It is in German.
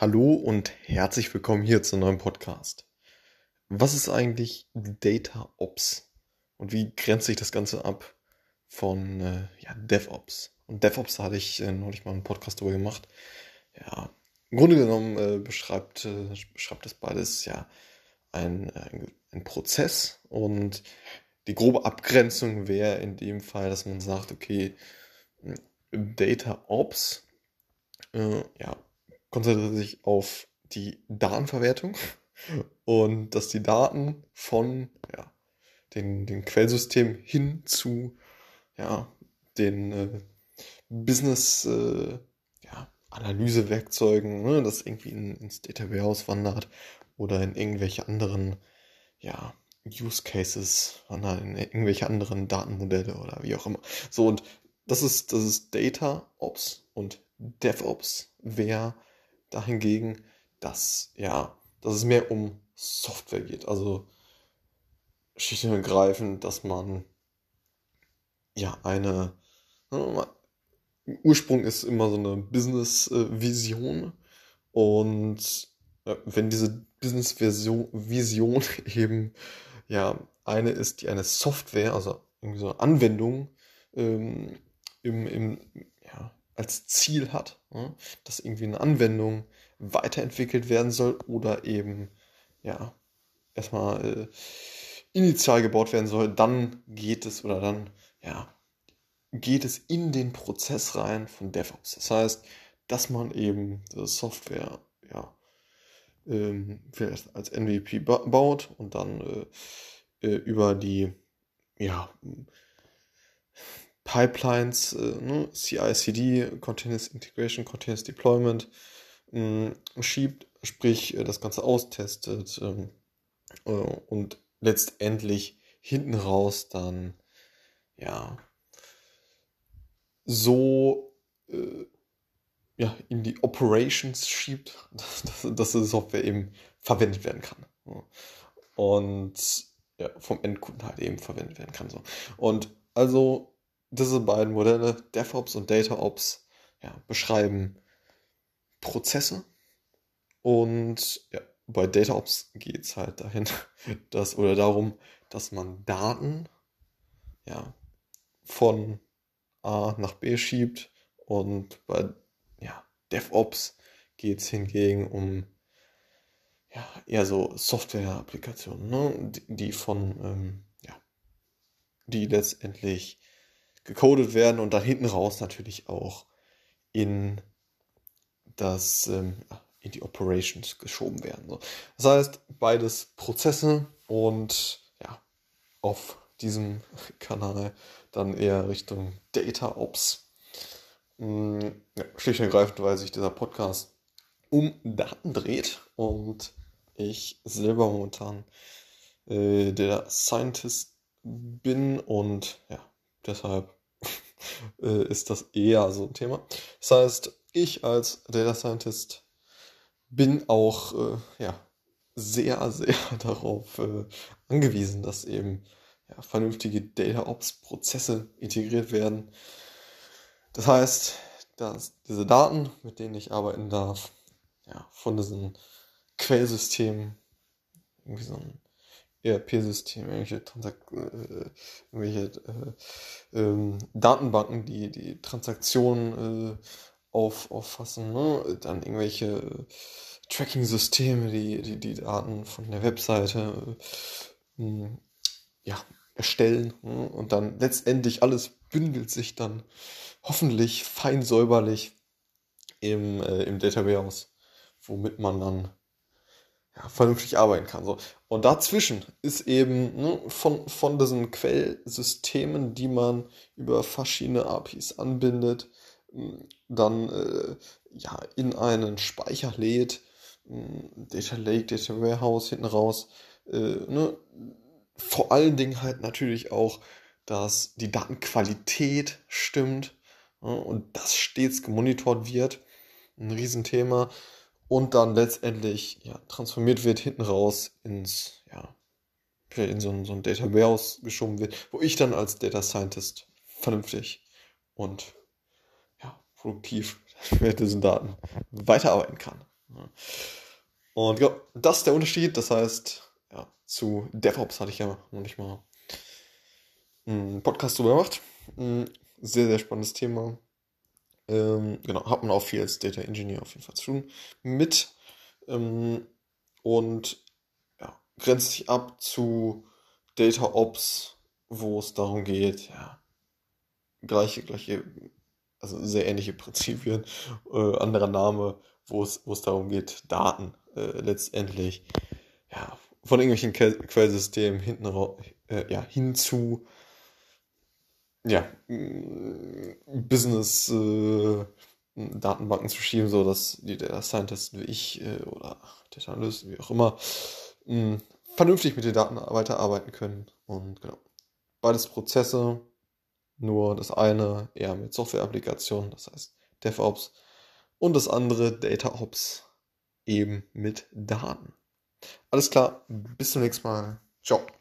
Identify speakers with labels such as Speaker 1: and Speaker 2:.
Speaker 1: Hallo und herzlich willkommen hier zu einem neuen Podcast. Was ist eigentlich Data Ops und wie grenzt sich das Ganze ab von äh, ja, DevOps? Und DevOps hatte ich äh, neulich mal einen Podcast darüber gemacht. Ja, im Grunde genommen äh, beschreibt, äh, beschreibt das beides ja ein, ein, ein Prozess und die grobe Abgrenzung wäre in dem Fall, dass man sagt, okay, Data Ops, äh, ja, konzentriert sich auf die Datenverwertung und dass die Daten von ja, den, den Quellsystem hin zu ja, den äh, Business äh, ja, Analysewerkzeugen, ne, das irgendwie in, ins Data Warehouse wandert oder in irgendwelche anderen ja, Use Cases, wandert in irgendwelche anderen Datenmodelle oder wie auch immer. So, und das ist, das ist Data Ops und DevOps wäre dahingegen, dass, ja, dass es mehr um Software geht. Also schlicht und ergreifend, dass man ja eine Ursprung ist immer so eine Business-Vision und wenn diese Business-Vision eben ja eine ist, die eine Software, also irgendwie so eine Anwendung ähm, im, im, als Ziel hat, ja, dass irgendwie eine Anwendung weiterentwickelt werden soll oder eben ja erstmal äh, initial gebaut werden soll, dann geht es oder dann ja geht es in den Prozess rein von DevOps. Das heißt, dass man eben Software ja ähm, vielleicht als MVP ba baut und dann äh, äh, über die ja Pipelines, äh, ne, CI/CD, Continuous Integration, Continuous Deployment mh, mm, schiebt, sprich äh, das Ganze austestet ähm, äh, und letztendlich hinten raus dann ja so äh, ja, in die Operations schiebt, dass, dass, die Software eben verwendet werden kann. Und ja, vom Endkunden halt eben verwendet werden kann. So. Und also diese beiden Modelle, DevOps und DataOps, ja, beschreiben Prozesse. Und ja, bei DataOps geht es halt dahin, dass, oder darum, dass man Daten ja, von A nach B schiebt. Und bei ja, DevOps geht es hingegen um ja, eher so Software-Applikationen, ne? die, die von ähm, ja, die letztendlich gecodet werden und dann hinten raus natürlich auch in das ähm, in die Operations geschoben werden. So. Das heißt, beides Prozesse und ja, auf diesem Kanal dann eher Richtung Data Ops. Hm, ja, schlicht und ergreifend, weil sich dieser Podcast um Daten dreht und ich selber momentan äh, der Scientist bin und ja, deshalb äh, ist das eher so ein Thema. Das heißt, ich als Data Scientist bin auch äh, ja, sehr, sehr darauf äh, angewiesen, dass eben ja, vernünftige Data Ops Prozesse integriert werden. Das heißt, dass diese Daten, mit denen ich arbeiten darf, ja, von diesen Quellsystemen, irgendwie so ein ERP-System, irgendwelche, Transak äh, irgendwelche äh, ähm, Datenbanken, die die Transaktionen äh, auf, auffassen, ne? dann irgendwelche Tracking-Systeme, die, die die Daten von der Webseite äh, ja, erstellen ne? und dann letztendlich alles bündelt sich dann hoffentlich fein säuberlich im, äh, im Data Warehouse, womit man dann ja, vernünftig arbeiten kann. So. Und dazwischen ist eben ne, von, von diesen Quellsystemen, die man über verschiedene APIs anbindet, dann äh, ja, in einen Speicher lädt, Data Lake, Data Warehouse hinten raus. Äh, ne? Vor allen Dingen halt natürlich auch, dass die Datenqualität stimmt ne? und das stets gemonitort wird. Ein Riesenthema und dann letztendlich ja, transformiert wird hinten raus ins, ja, in so ein, so ein Data Warehouse geschoben wird, wo ich dann als Data Scientist vernünftig und ja, produktiv mit diesen Daten weiterarbeiten kann. Und ja, das ist der Unterschied. Das heißt, ja, zu DevOps hatte ich ja noch nicht mal einen Podcast drüber gemacht. Sehr, sehr spannendes Thema. Ähm, genau, hat man auch viel als Data Engineer auf jeden Fall zu tun mit. Ähm, und ja, grenzt sich ab zu Data Ops, wo es darum geht, ja, gleiche, gleiche, also sehr ähnliche Prinzipien, äh, anderer Name, wo es, wo es darum geht, Daten äh, letztendlich ja, von irgendwelchen Quellsystemen hinten äh, ja, hin zu ja, Business äh, Datenbanken zu schieben, so dass die Data Scientists wie ich äh, oder Data Analysten, wie auch immer, mh, vernünftig mit den Daten weiterarbeiten können. Und genau. Beides Prozesse, nur das eine eher mit Software-Applikationen, das heißt DevOps, und das andere DataOps, eben mit Daten. Alles klar, bis zum nächsten Mal. Ciao.